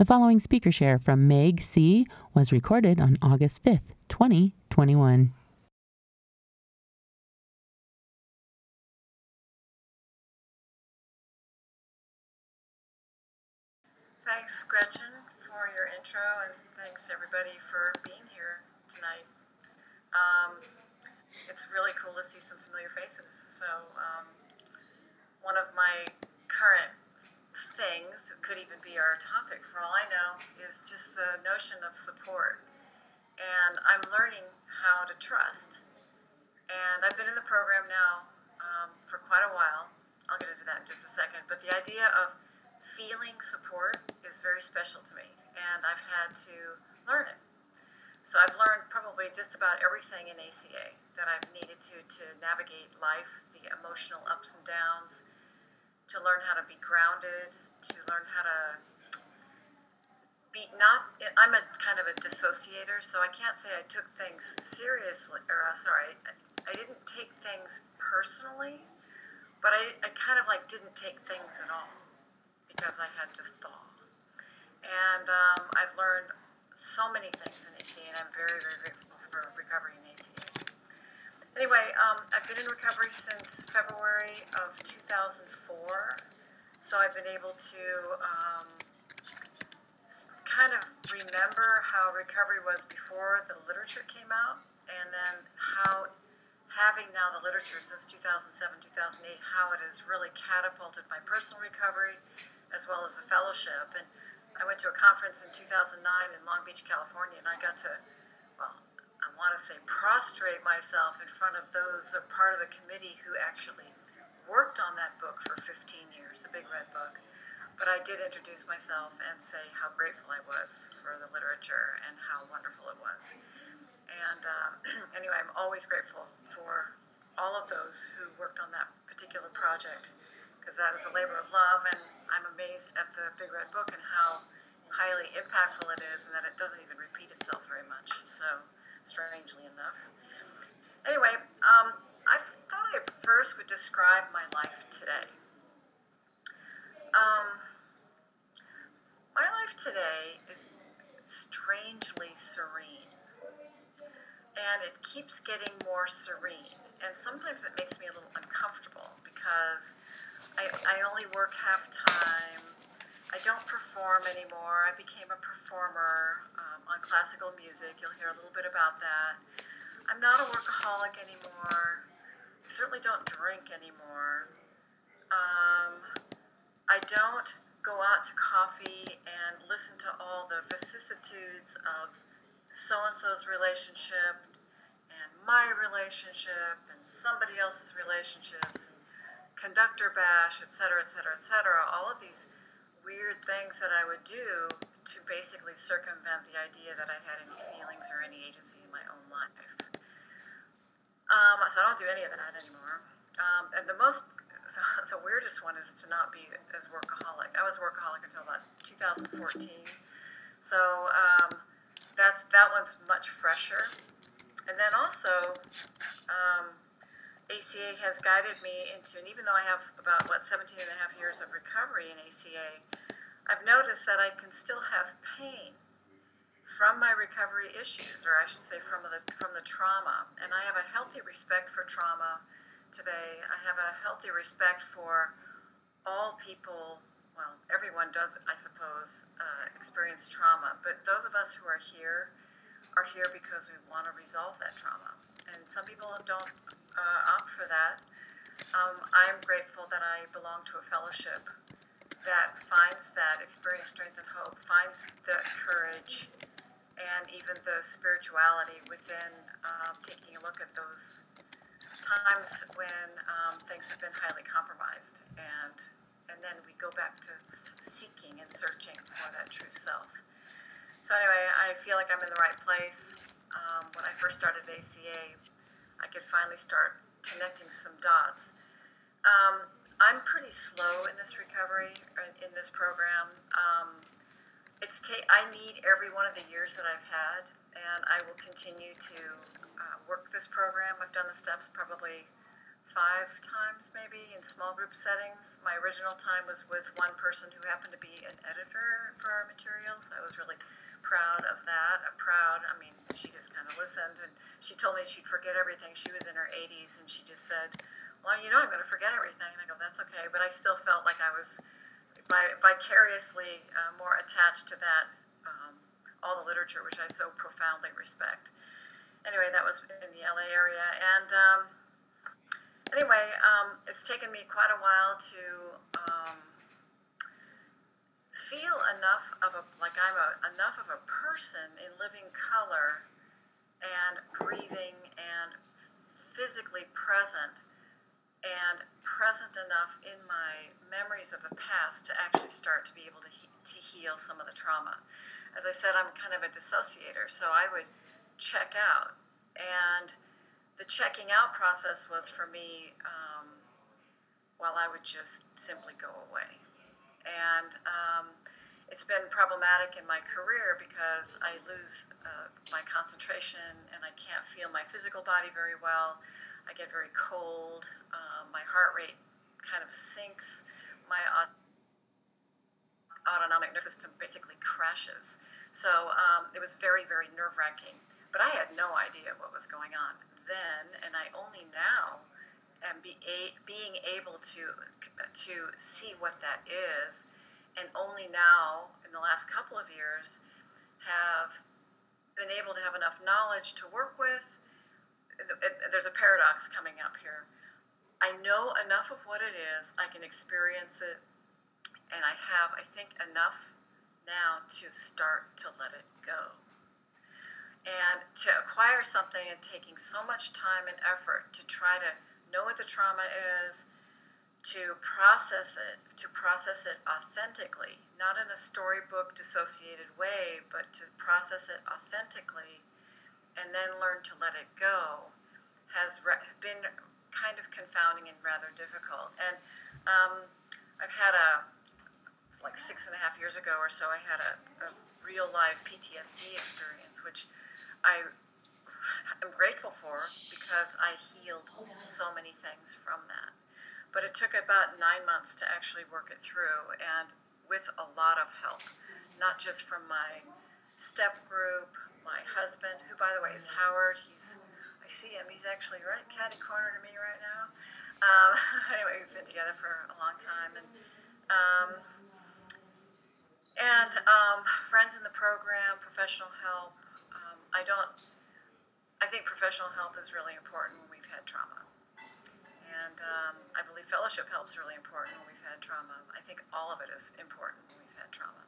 The following speaker share from Meg C. was recorded on August 5th, 2021. Thanks, Gretchen, for your intro, and thanks everybody for being here tonight. Um, it's really cool to see some familiar faces. So, um, one of my current things, it could even be our topic for all I know, is just the notion of support. And I'm learning how to trust. And I've been in the program now um, for quite a while. I'll get into that in just a second. But the idea of feeling support is very special to me, and I've had to learn it. So I've learned probably just about everything in ACA that I've needed to to navigate life, the emotional ups and downs, to learn how to be grounded, to learn how to be not. I'm a kind of a dissociator, so I can't say I took things seriously. Or uh, sorry, I, I didn't take things personally, but I, I kind of like didn't take things at all because I had to thaw. And um, I've learned so many things in ACA, and I'm very, very grateful for recovery in ACA. Anyway, um, I've been in recovery since February of 2004, so I've been able to um, kind of remember how recovery was before the literature came out, and then how having now the literature since 2007, 2008, how it has really catapulted my personal recovery as well as a fellowship. And I went to a conference in 2009 in Long Beach, California, and I got to, want to say prostrate myself in front of those a part of the committee who actually worked on that book for 15 years, a big red book. But I did introduce myself and say how grateful I was for the literature and how wonderful it was. And uh, anyway, I'm always grateful for all of those who worked on that particular project because that is a labor of love and I'm amazed at the Big Red Book and how highly impactful it is, and that it doesn't even repeat itself very much. So, strangely enough. Anyway, um, I thought I first would describe my life today. Um, my life today is strangely serene, and it keeps getting more serene. And sometimes it makes me a little uncomfortable because I, I only work half time. I don't perform anymore. I became a performer um, on classical music. You'll hear a little bit about that. I'm not a workaholic anymore. I certainly don't drink anymore. Um, I don't go out to coffee and listen to all the vicissitudes of so and so's relationship and my relationship and somebody else's relationships and conductor bash, et cetera, et cetera, et cetera, all of these weird things that I would do basically circumvent the idea that I had any feelings or any agency in my own life. Um, so I don't do any of that anymore. Um, and the most, the, the, weirdest one is to not be as workaholic. I was workaholic until about 2014. So um, that's that one's much fresher. And then also, um, ACA has guided me into, and even though I have about, what, 17 and a half years of recovery in ACA, I've noticed that I can still have pain from my recovery issues, or I should say from the, from the trauma. And I have a healthy respect for trauma today. I have a healthy respect for all people, well, everyone does, I suppose, uh, experience trauma, but those of us who are here are here because we want to resolve that trauma. And some people don't uh, opt for that. Um, I'm grateful that I belong to a fellowship that finds that experience, strength, and hope, finds the courage and even the spirituality within um, taking a look at those times when um, things have been highly compromised and and then we go back to seeking and searching for that true self. So anyway, I feel like I'm in the right place. Um, when I first started ACA, I could finally start connecting some dots. Um, I'm pretty slow in this recovery, in this program. Um, it's ta- I need every one of the years that I've had, and I will continue to uh, work this program. I've done the steps probably five times, maybe in small group settings. My original time was with one person who happened to be an editor for our materials. I was really proud of that. I'm proud. I mean, she just kind of listened, and she told me she'd forget everything. She was in her 80s, and she just said, "Well, you know, I'm going to forget everything." And I go, "That's okay," but I still felt like I was vicariously uh, more attached to that, um, all the literature, which I so profoundly respect. Anyway, that was in the LA area. And um, anyway, um, it's taken me quite a while to um, feel enough of a, like I'm a, enough of a person in living color and breathing and physically present and present enough in my memories of the past to actually start to be able to, he- to heal some of the trauma. As I said, I'm kind of a dissociator, so I would check out. And the checking out process was for me, um, well, I would just simply go away. And um, it's been problematic in my career because I lose uh, my concentration and I can't feel my physical body very well. I get very cold. Um, my heart rate kind of sinks. My autonomic nervous system basically crashes. So um, it was very, very nerve wracking. But I had no idea what was going on then, and I only now am be a, being able to to see what that is, and only now in the last couple of years have been able to have enough knowledge to work with there's a paradox coming up here. I know enough of what it is, I can experience it, and I have, I think, enough now to start to let it go. And to acquire something and taking so much time and effort to try to know what the trauma is, to process it, to process it authentically, not in a storybook dissociated way, but to process it authentically and then learn to let it go has re- been kind of confounding and rather difficult. And um, I've had a, like six and a half years ago or so, I had a, a real live PTSD experience, which I am grateful for because I healed so many things from that. But it took about nine months to actually work it through, and with a lot of help, not just from my step group, my husband, who, by the way, is Howard. He's I see him. He's actually right catty corner to me right now. Um, anyway, we've been together for a long time, and um, and um, friends in the program, professional help. Um, I don't. I think professional help is really important when we've had trauma. And um, I believe fellowship help is really important when we've had trauma. I think all of it is important when we've had trauma.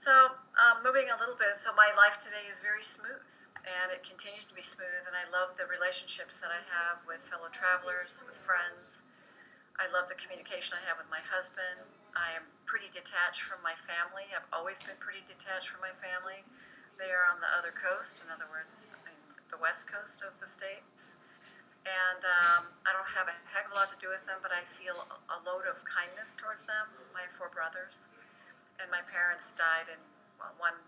So, um, moving a little bit, so my life today is very smooth, and it continues to be smooth, and I love the relationships that I have with fellow travelers, with friends. I love the communication I have with my husband. I am pretty detached from my family. I've always been pretty detached from my family. They are on the other coast, in other words, the west coast of the states and um, I don't have a heck of a lot to do with them, but I feel a load of kindness towards them. My four brothers, and my parents died in well, one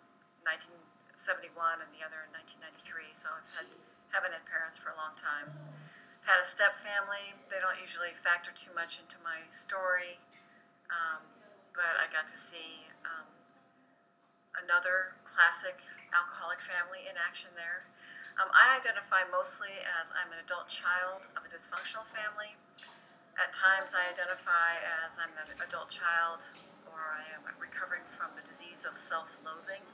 1971 and the other in 1993. So I've had haven't had parents for a long time. I've had a step family. They don't usually factor too much into my story, um, but I got to see um, another classic alcoholic family in action there. Um, I identify mostly as I'm an adult child of a dysfunctional family. At times, I identify as I'm an adult child I am recovering from the disease of self loathing.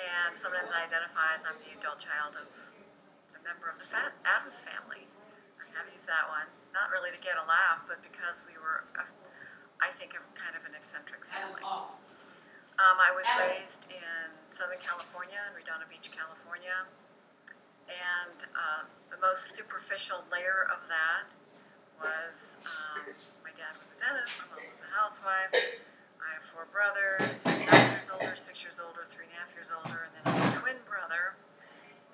And sometimes I identify as I'm the adult child of a member of the Fat Addams family. I have used that one, not really to get a laugh, but because we were, a, I think, a kind of an eccentric family. Um, I was raised in Southern California, in Redondo Beach, California. And uh, the most superficial layer of that was um, my dad was a dentist, my mom was a housewife. I have four brothers, nine years older, six years older, three and a half years older, and then I have a twin brother.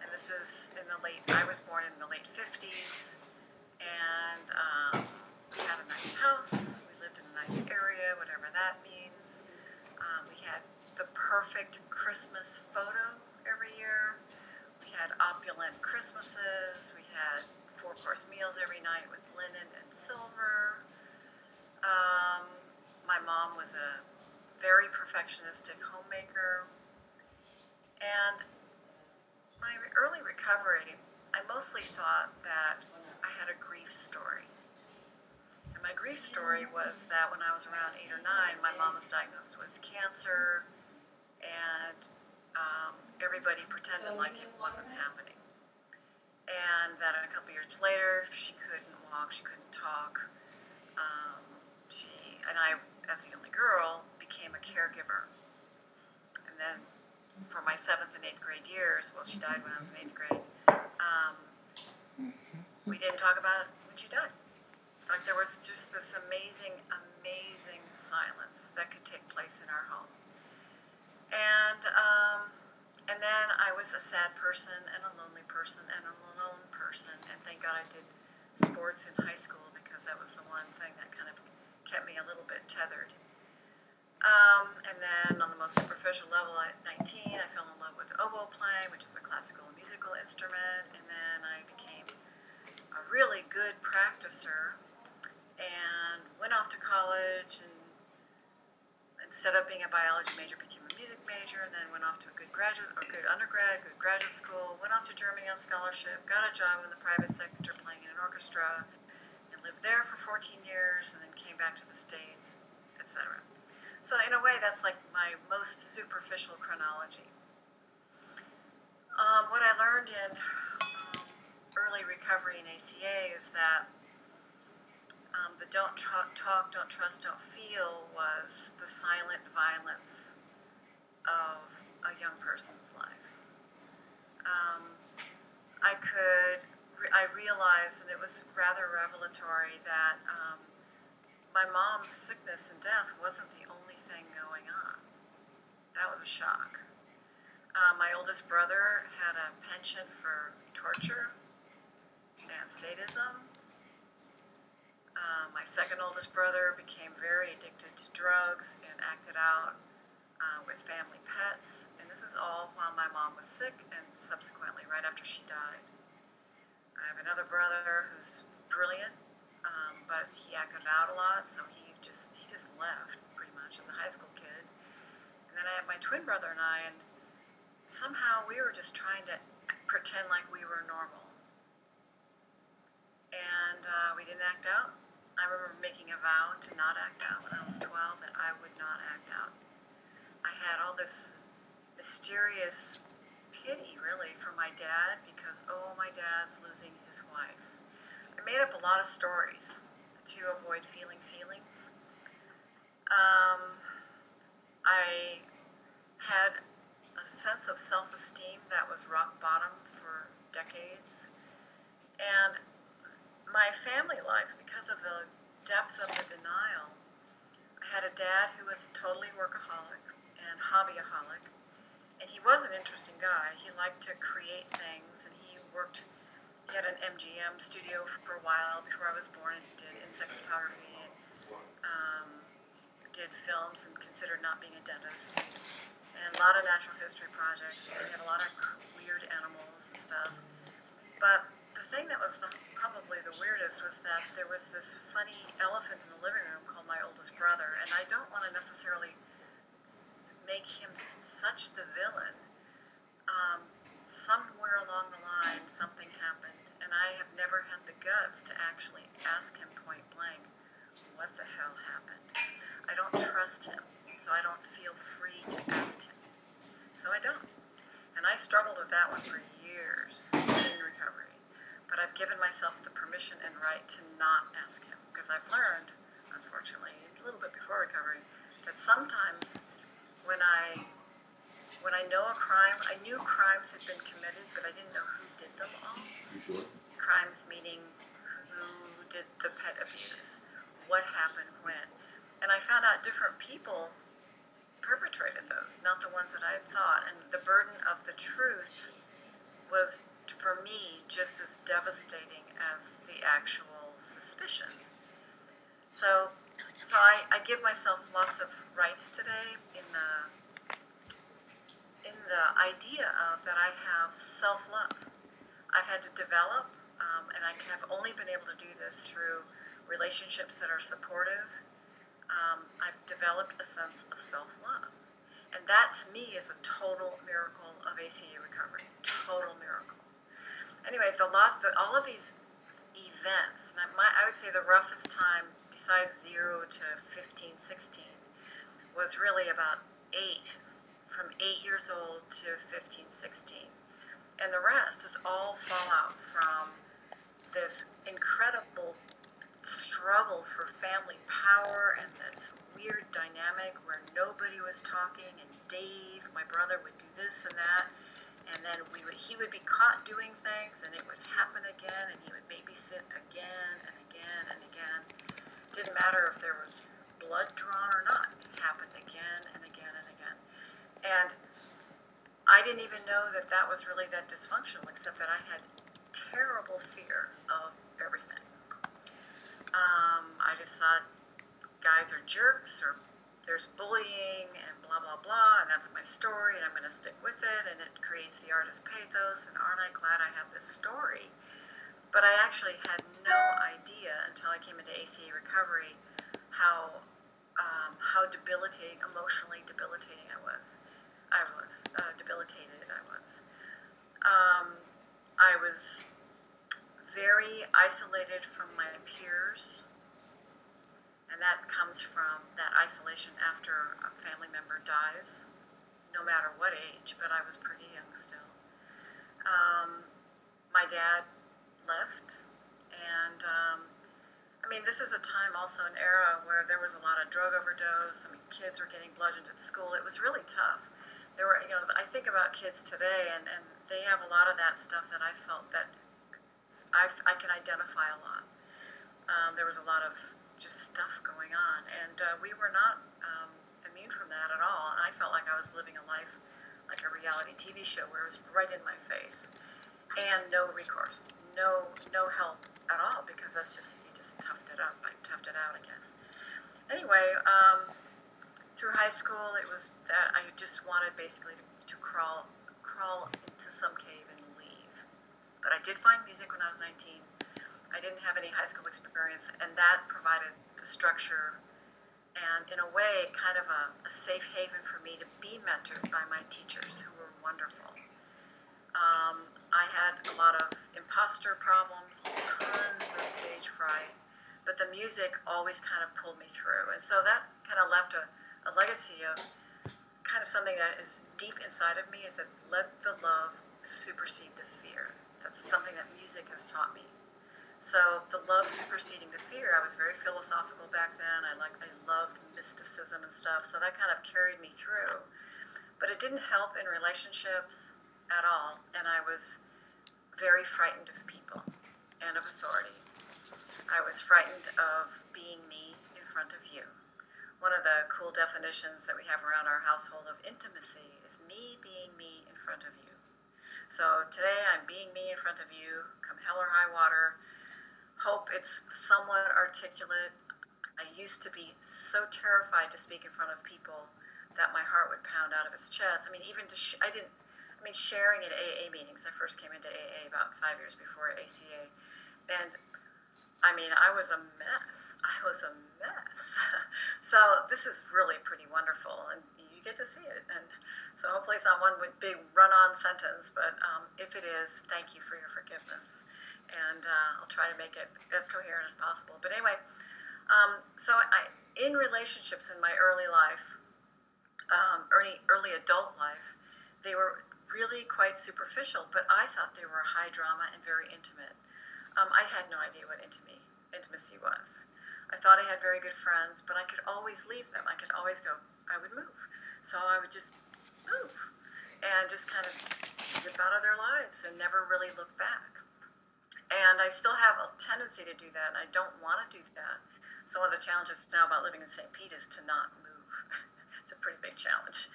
And this is in the late, I was born in the late 50s. And um, we had a nice house. We lived in a nice area, whatever that means. Um, we had the perfect Christmas photo every year. We had opulent Christmases. We had four course meals every night with linen and silver. Um, my mom was a very perfectionistic homemaker. And my early recovery, I mostly thought that I had a grief story. And my grief story was that when I was around eight or nine, my mom was diagnosed with cancer, and um, everybody pretended like it wasn't happening. And that a couple years later, she couldn't walk, she couldn't talk. Um, she and I, as the only girl, became a caregiver. And then for my seventh and eighth grade years, well, she died when I was in eighth grade. Um, we didn't talk about when she died. Like there was just this amazing, amazing silence that could take place in our home. And um, and then I was a sad person and a lonely person and a lone person. And thank God I did sports in high school because that was the one thing that kind of kept me a little bit tethered. Um, and then on the most superficial level, at 19, I fell in love with oboe playing, which is a classical musical instrument. And then I became a really good practicer and went off to college and instead of being a biology major became a music major and then went off to a good graduate or good undergrad good graduate school went off to germany on scholarship got a job in the private sector playing in an orchestra and lived there for 14 years and then came back to the states etc so in a way that's like my most superficial chronology. Um, what i learned in um, early recovery in aca is that the don't talk, don't trust, don't feel was the silent violence of a young person's life. Um, I could, re- I realized, and it was rather revelatory, that um, my mom's sickness and death wasn't the only thing going on. That was a shock. Uh, my oldest brother had a penchant for torture and sadism. Uh, my second oldest brother became very addicted to drugs and acted out uh, with family pets. And this is all while my mom was sick and subsequently right after she died. I have another brother who's brilliant, um, but he acted out a lot, so he just he just left pretty much as a high school kid. And then I have my twin brother and I, and somehow we were just trying to pretend like we were normal. And uh, we didn't act out. I remember making a vow to not act out when I was 12 that I would not act out. I had all this mysterious pity, really, for my dad because, oh, my dad's losing his wife. I made up a lot of stories to avoid feeling feelings. Um, I had a sense of self esteem that was rock bottom for decades. And my family life, because of the depth of the denial, I had a dad who was totally workaholic and hobbyaholic. And he was an interesting guy. He liked to create things, and he worked. He had an MGM studio for a while before I was born, and did insect photography and um, did films, and considered not being a dentist. And a lot of natural history projects. He had a lot of weird animals and stuff. But the thing that was the, probably the weirdest was that there was this funny elephant in the living room called my oldest brother, and I don't want to necessarily make him such the villain. Um, somewhere along the line, something happened, and I have never had the guts to actually ask him point blank, "What the hell happened?" I don't trust him, so I don't feel free to ask him. So I don't. And I struggled with that one for years in recovery. But I've given myself the permission and right to not ask him because I've learned, unfortunately, a little bit before recovery, that sometimes when I when I know a crime, I knew crimes had been committed, but I didn't know who did them all. You sure? Crimes meaning who did the pet abuse, what happened when. And I found out different people perpetrated those, not the ones that I had thought. And the burden of the truth was, for me, just as devastating as the actual suspicion. So, so I, I give myself lots of rights today in the in the idea of that I have self love. I've had to develop, um, and I have only been able to do this through relationships that are supportive. Um, I've developed a sense of self love. And that to me is a total miracle of ACA recovery. Total miracle. Anyway, the lot, the, all of these events, my, I would say the roughest time besides 0 to 15, 16 was really about 8 from eight years old to 15, 16. And the rest was all fallout from this incredible struggle for family power and this weird dynamic where nobody was talking and Dave, my brother, would do this and that. And then we would, he would be caught doing things and it would happen again and he would babysit again and again and again. Didn't matter if there was blood drawn or not. It happened again and again and again. And I didn't even know that that was really that dysfunctional, except that I had terrible fear of everything. Um, I just thought guys are jerks or there's bullying and blah blah blah and that's my story and I'm going to stick with it and it creates the artist pathos and aren't I glad I have this story but I actually had no idea until I came into ACA recovery how um, how debilitating emotionally debilitating I was I was uh, debilitated. I was. Um, I was very isolated from my peers, and that comes from that isolation after a family member dies, no matter what age. But I was pretty young still. Um, my dad left, and um, I mean, this is a time also an era where there was a lot of drug overdose. I mean, kids were getting bludgeoned at school. It was really tough there were, you know, I think about kids today, and, and they have a lot of that stuff that I felt that i I can identify a lot. Um, there was a lot of just stuff going on, and uh, we were not um, immune from that at all. And I felt like I was living a life like a reality TV show where it was right in my face, and no recourse, no no help at all because that's just you just toughed it up. I toughed it out, I guess. Anyway. Um, through high school, it was that I just wanted basically to, to crawl crawl into some cave and leave. But I did find music when I was 19. I didn't have any high school experience, and that provided the structure and, in a way, kind of a, a safe haven for me to be mentored by my teachers who were wonderful. Um, I had a lot of imposter problems, tons of stage fright, but the music always kind of pulled me through. And so that kind of left a, a legacy of kind of something that is deep inside of me is that let the love supersede the fear. That's something that music has taught me. So the love superseding the fear, I was very philosophical back then. I like I loved mysticism and stuff, so that kind of carried me through. But it didn't help in relationships at all, and I was very frightened of people and of authority. I was frightened of being me in front of you one of the cool definitions that we have around our household of intimacy is me being me in front of you. So today I'm being me in front of you, come hell or high water. Hope it's somewhat articulate. I used to be so terrified to speak in front of people that my heart would pound out of its chest. I mean, even to sh- I didn't. I mean, sharing at AA meetings. I first came into AA about five years before ACA, and I mean, I was a mess. I was a mess. so this is really pretty wonderful, and you get to see it. And so hopefully it's not one big run-on sentence, but um, if it is, thank you for your forgiveness, and uh, I'll try to make it as coherent as possible. But anyway, um, so I, in relationships in my early life, um, early early adult life, they were really quite superficial, but I thought they were high drama and very intimate. Um, I had no idea what intimacy intimacy was. I thought I had very good friends, but I could always leave them. I could always go. I would move, so I would just move and just kind of zip out of their lives and never really look back. And I still have a tendency to do that, and I don't want to do that. So one of the challenges now about living in St. Pete is to not move, It's a pretty big challenge.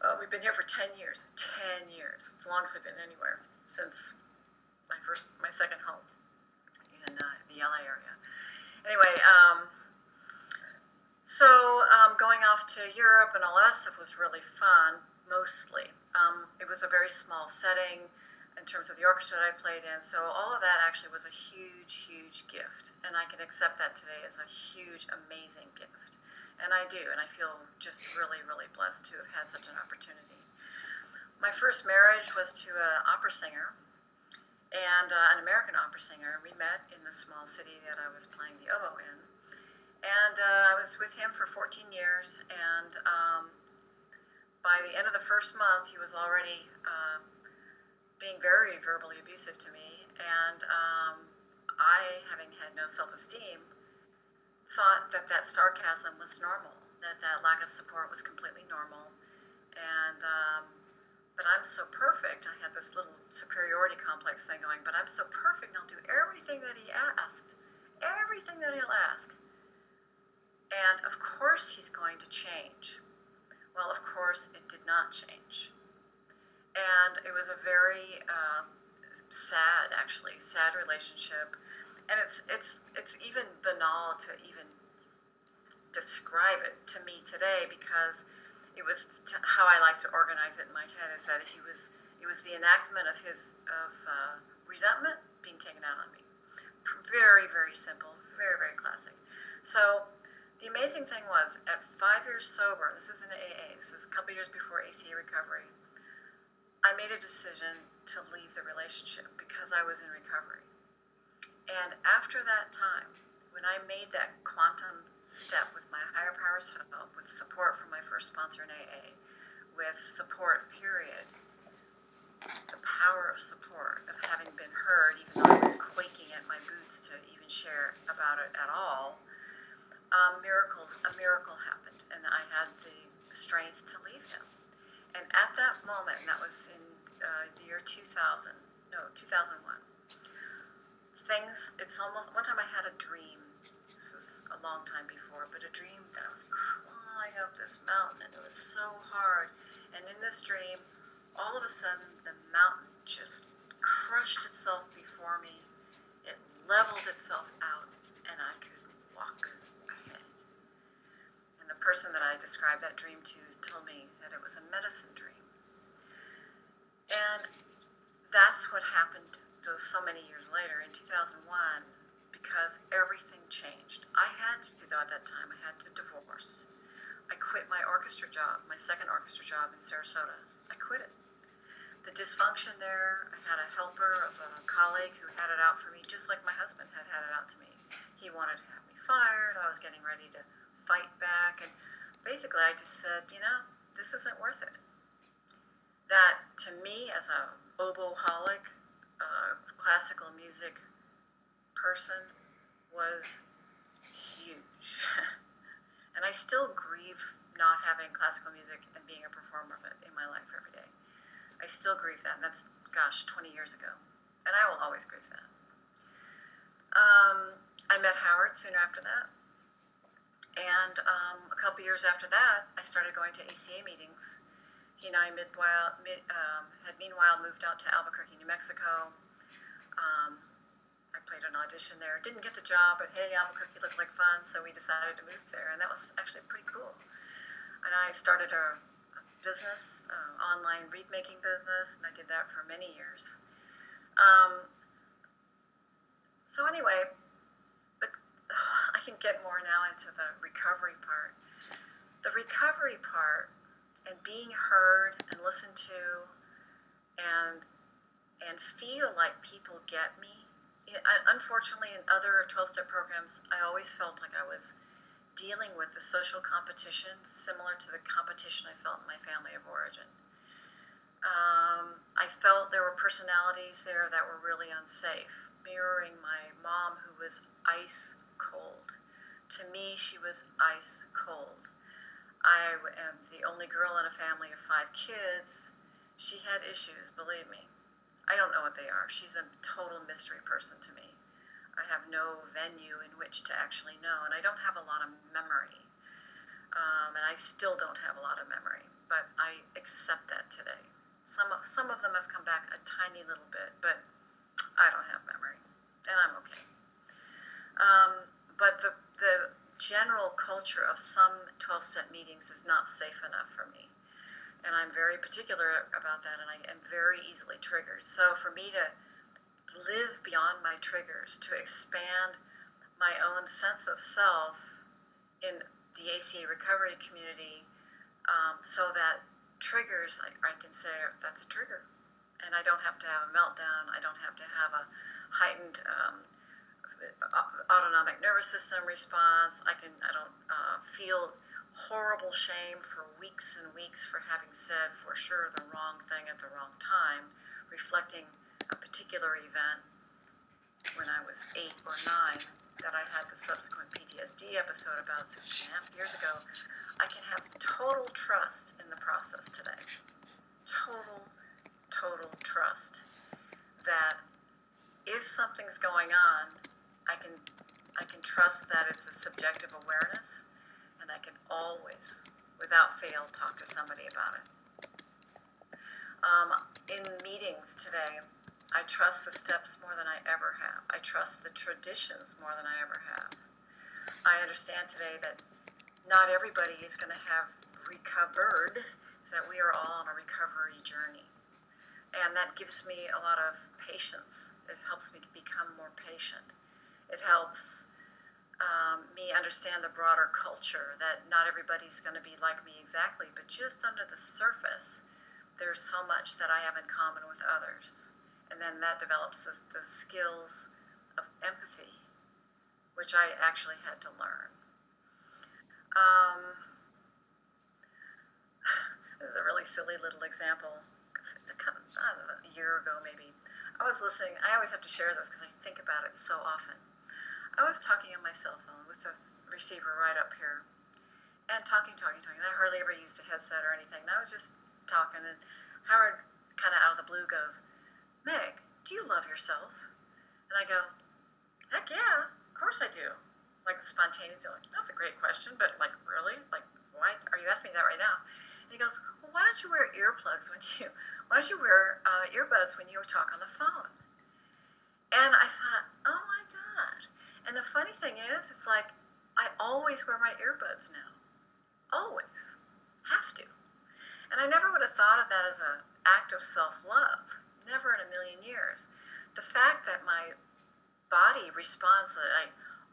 Uh, we've been here for 10 years. 10 years. It's long as I've been anywhere since my first, my second home in uh, the LA area. Anyway, um, so um, going off to Europe and all that stuff was really fun, mostly. Um, it was a very small setting in terms of the orchestra that I played in, so all of that actually was a huge, huge gift. And I can accept that today as a huge, amazing gift. And I do, and I feel just really, really blessed to have had such an opportunity. My first marriage was to an opera singer and uh, an American opera singer. We met in the small city that I was playing the oboe in and uh, I was with him for 14 years. And um, by the end of the first month, he was already uh, being very verbally abusive to me. And um, I, having had no self esteem, thought that that sarcasm was normal, that that lack of support was completely normal. And, um, but I'm so perfect. I had this little superiority complex thing going, but I'm so perfect and I'll do everything that he asked, everything that he'll ask. And of course, he's going to change. Well, of course, it did not change. And it was a very um, sad, actually, sad relationship. And it's, it's, it's even banal to even describe it to me today because it was how I like to organize it in my head is that he was, it was the enactment of his of uh, resentment being taken out on me. Very, very simple, very, very classic. So the amazing thing was, at five years sober, this is in AA, this is a couple years before ACA recovery, I made a decision to leave the relationship because I was in recovery. And after that time, when I made that quantum step with my higher powers help, with support from my first sponsor in AA, with support, period, the power of support, of having been heard, even though I was quaking at my boots to even share about it at all um, miracles, a miracle happened, and I had the strength to leave him. And at that moment, and that was in uh, the year 2000, no, 2001, things, it's almost, one time I had a dream, this was a long time before, but a dream that I was climbing up this mountain, and it was so hard. And in this dream, all of a sudden, the mountain just crushed itself before me. It leveled itself out, and I could walk ahead. And the person that I described that dream to told me that it was a medicine dream. And that's what happened though so many years later in 2001 because everything changed. I had to do that at that time. I had to divorce. I quit my orchestra job, my second orchestra job in Sarasota. I quit it. The dysfunction there, I had a helper of a colleague who had it out for me, just like my husband had had it out to me. He wanted to have me fired. I was getting ready to fight back. And basically, I just said, you know, this isn't worth it. That to me, as a oboeholic, uh, classical music person, was huge. and I still grieve not having classical music and being a performer of it in my life every day. I still grieve that, and that's, gosh, 20 years ago. And I will always grieve that. Um, I met Howard soon after that. And um, a couple years after that, I started going to ACA meetings. He and I mid, um, had meanwhile moved out to Albuquerque, New Mexico. Um, I played an audition there. Didn't get the job, but hey, Albuquerque looked like fun, so we decided to move there, and that was actually pretty cool. And I started a, a business, uh, online reed making business, and I did that for many years. Um, so anyway, I can get more now into the recovery part. The recovery part and being heard and listened to and and feel like people get me. Unfortunately, in other 12 step programs, I always felt like I was dealing with the social competition similar to the competition I felt in my family of origin. Um, I felt there were personalities there that were really unsafe, mirroring my mom, who was ice. To me, she was ice cold. I am the only girl in a family of five kids. She had issues, believe me. I don't know what they are. She's a total mystery person to me. I have no venue in which to actually know, and I don't have a lot of memory. Um, and I still don't have a lot of memory, but I accept that today. Some some of them have come back a tiny little bit, but I don't have memory, and I'm okay. Um, but the the general culture of some 12 step meetings is not safe enough for me. And I'm very particular about that, and I am very easily triggered. So, for me to live beyond my triggers, to expand my own sense of self in the ACA recovery community, um, so that triggers, I, I can say, that's a trigger. And I don't have to have a meltdown, I don't have to have a heightened um, autonomic nervous system response. I can I don't uh, feel horrible shame for weeks and weeks for having said for sure the wrong thing at the wrong time, reflecting a particular event when I was eight or nine that I had the subsequent PTSD episode about six and a half years ago. I can have total trust in the process today. Total, total trust that if something's going on I can I can trust that it's a subjective awareness, and I can always, without fail, talk to somebody about it. Um, in meetings today, I trust the steps more than I ever have. I trust the traditions more than I ever have. I understand today that not everybody is going to have recovered, that we are all on a recovery journey. And that gives me a lot of patience. It helps me become more patient it helps um, me understand the broader culture that not everybody's going to be like me exactly, but just under the surface, there's so much that I have in common with others. And then that develops the, the skills of empathy, which I actually had to learn. Um, this is a really silly little example. A year ago, maybe, I was listening. I always have to share this because I think about it so often. I was talking on my cell phone with the receiver right up here and talking, talking, talking. I hardly ever used a headset or anything. And I was just talking, and Howard kind of out of the blue goes, Meg, do you love yourself? And I go, heck yeah, of course I do. Like spontaneously, like, that's a great question, but like, really? Like, why are you asking me that right now? And he goes, well, why don't you wear earplugs when you, why don't you wear uh, earbuds when you talk on the phone? And I thought, oh my. And the funny thing is, it's like I always wear my earbuds now. Always. Have to. And I never would have thought of that as an act of self love. Never in a million years. The fact that my body responds that I,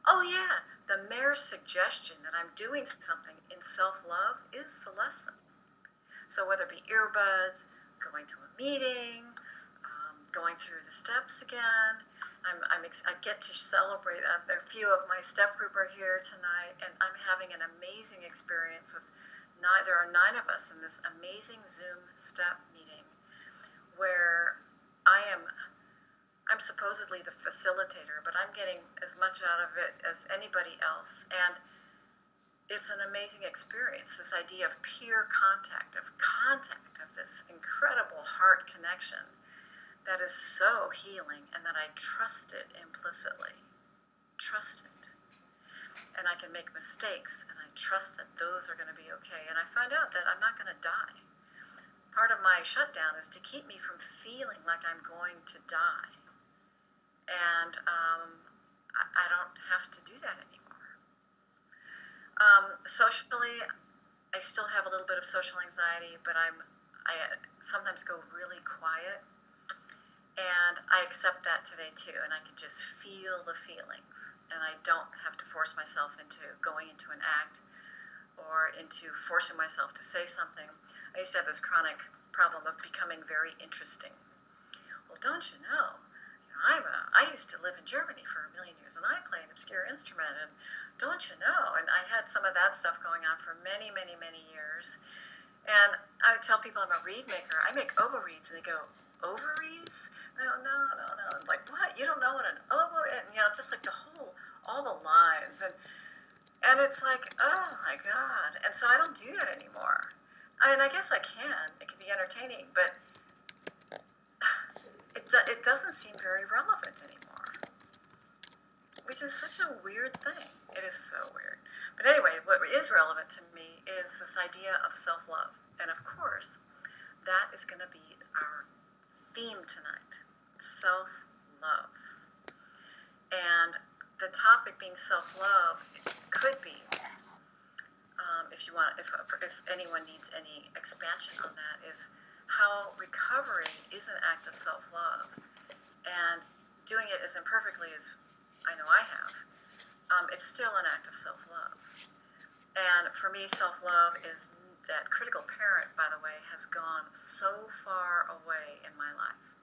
oh yeah, the mere suggestion that I'm doing something in self love is the lesson. So whether it be earbuds, going to a meeting, um, going through the steps again, I'm, I'm ex- I get to celebrate. Uh, a few of my step group are here tonight, and I'm having an amazing experience with nine. There are nine of us in this amazing Zoom step meeting, where I am. I'm supposedly the facilitator, but I'm getting as much out of it as anybody else, and it's an amazing experience. This idea of peer contact, of contact, of this incredible heart connection that is so healing and that I trust it implicitly. Trust it. And I can make mistakes and I trust that those are going to be okay. And I find out that I'm not going to die. Part of my shutdown is to keep me from feeling like I'm going to die. And um, I, don't have to do that anymore. Um, socially, I still have a little bit of social anxiety, but I'm I sometimes go really quiet and I accept that today too, and I can just feel the feelings. And I don't have to force myself into going into an act or into forcing myself to say something. I used to have this chronic problem of becoming very interesting. Well, don't you know? I'm a, I used to live in Germany for a million years, and I play an obscure instrument, and don't you know? And I had some of that stuff going on for many, many, many years. And I would tell people I'm a reed maker. I make oboe reeds, and they go, ovaries? No, no, no, no. Like what? You don't know what an oboe is? You know, just like the whole, all the lines, and and it's like, oh my god. And so I don't do that anymore. I mean, I guess I can. It can be entertaining, but it do, it doesn't seem very relevant anymore, which is such a weird thing. It is so weird. But anyway, what is relevant to me is this idea of self love. And of course, that is going to be theme tonight self love. And the topic being self love it could be, um, if you want, if, if anyone needs any expansion on that, is how recovery is an act of self love. And doing it as imperfectly as I know I have, um, it's still an act of self love. And for me, self love is that critical parent, by the way, has gone so far away in my life.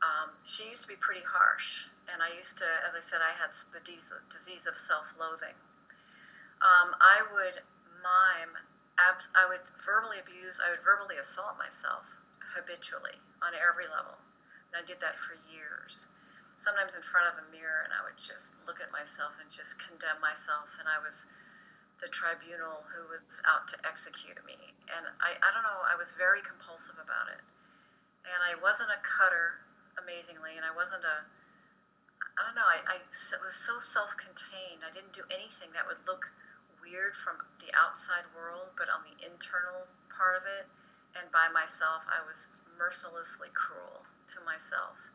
Um, she used to be pretty harsh, and I used to, as I said, I had the disease of self loathing. Um, I would mime, I would verbally abuse, I would verbally assault myself habitually on every level. And I did that for years. Sometimes in front of a mirror, and I would just look at myself and just condemn myself, and I was the tribunal who was out to execute me. And I, I don't know, I was very compulsive about it. And I wasn't a cutter amazingly, and I wasn't a, I don't know, I, I was so self contained. I didn't do anything that would look weird from the outside world, but on the internal part of it and by myself, I was mercilessly cruel to myself.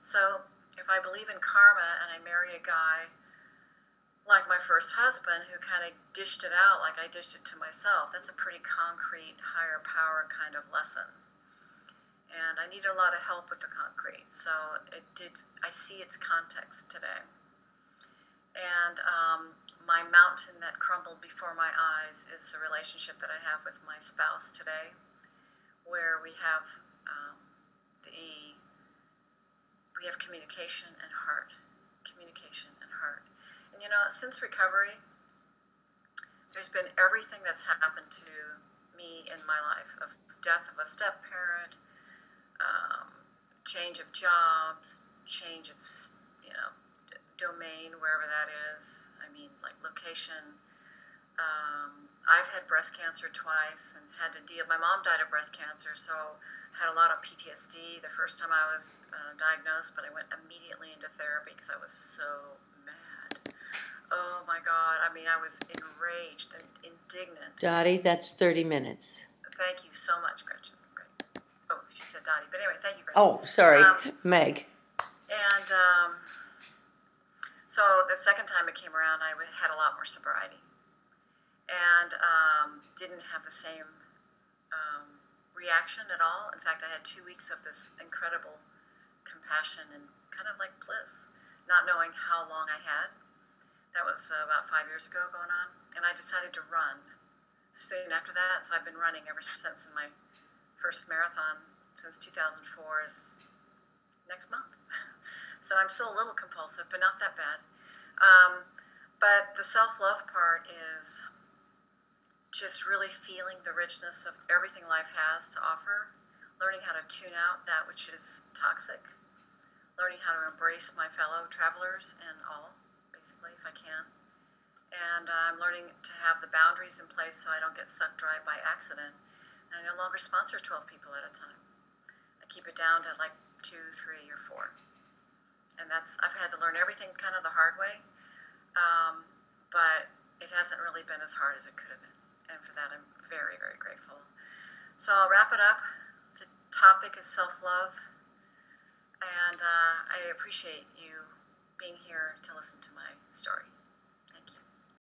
So if I believe in karma and I marry a guy like my first husband who kind of dished it out like I dished it to myself, that's a pretty concrete, higher power kind of lesson and I needed a lot of help with the concrete. So it did. I see its context today, and um, my mountain that crumbled before my eyes is the relationship that I have with my spouse today, where we have um, the we have communication and heart, communication and heart, you know since recovery. There's been everything that's happened to me in my life of death of a step parent, um, change of jobs, change of you know d- domain wherever that is. I mean, like location. Um, I've had breast cancer twice and had to deal. My mom died of breast cancer, so had a lot of PTSD the first time I was uh, diagnosed. But I went immediately into therapy because I was so. Oh my God! I mean, I was enraged and indignant. Dottie, that's 30 minutes. Thank you so much, Gretchen. Oh, she said Dottie. But anyway, thank you, Gretchen. Oh, sorry, Um, Meg. And um, so the second time it came around, I w- had a lot more sobriety and um, didn't have the same um, reaction at all. In fact, I had two weeks of this incredible compassion and kind of like bliss, not knowing how long I had. That was uh, about five years ago going on. And I decided to run soon after that. So I've been running ever since in my first marathon since 2004 is next month. so I'm still a little compulsive, but not that bad. Um, but the self love part is just really feeling the richness of everything life has to offer, learning how to tune out that which is toxic, learning how to embrace my fellow travelers and all, basically, if I can. And uh, I'm learning to have the boundaries in place so I don't get sucked dry by accident. And I no longer sponsor 12 people at a time. I keep it down to like two, three, or four. And that's, I've had to learn everything kind of the hard way. Um, but it hasn't really been as hard as it could have been. And for that, I'm very, very grateful. So I'll wrap it up. The topic is self love. And uh, I appreciate you being here to listen to my story.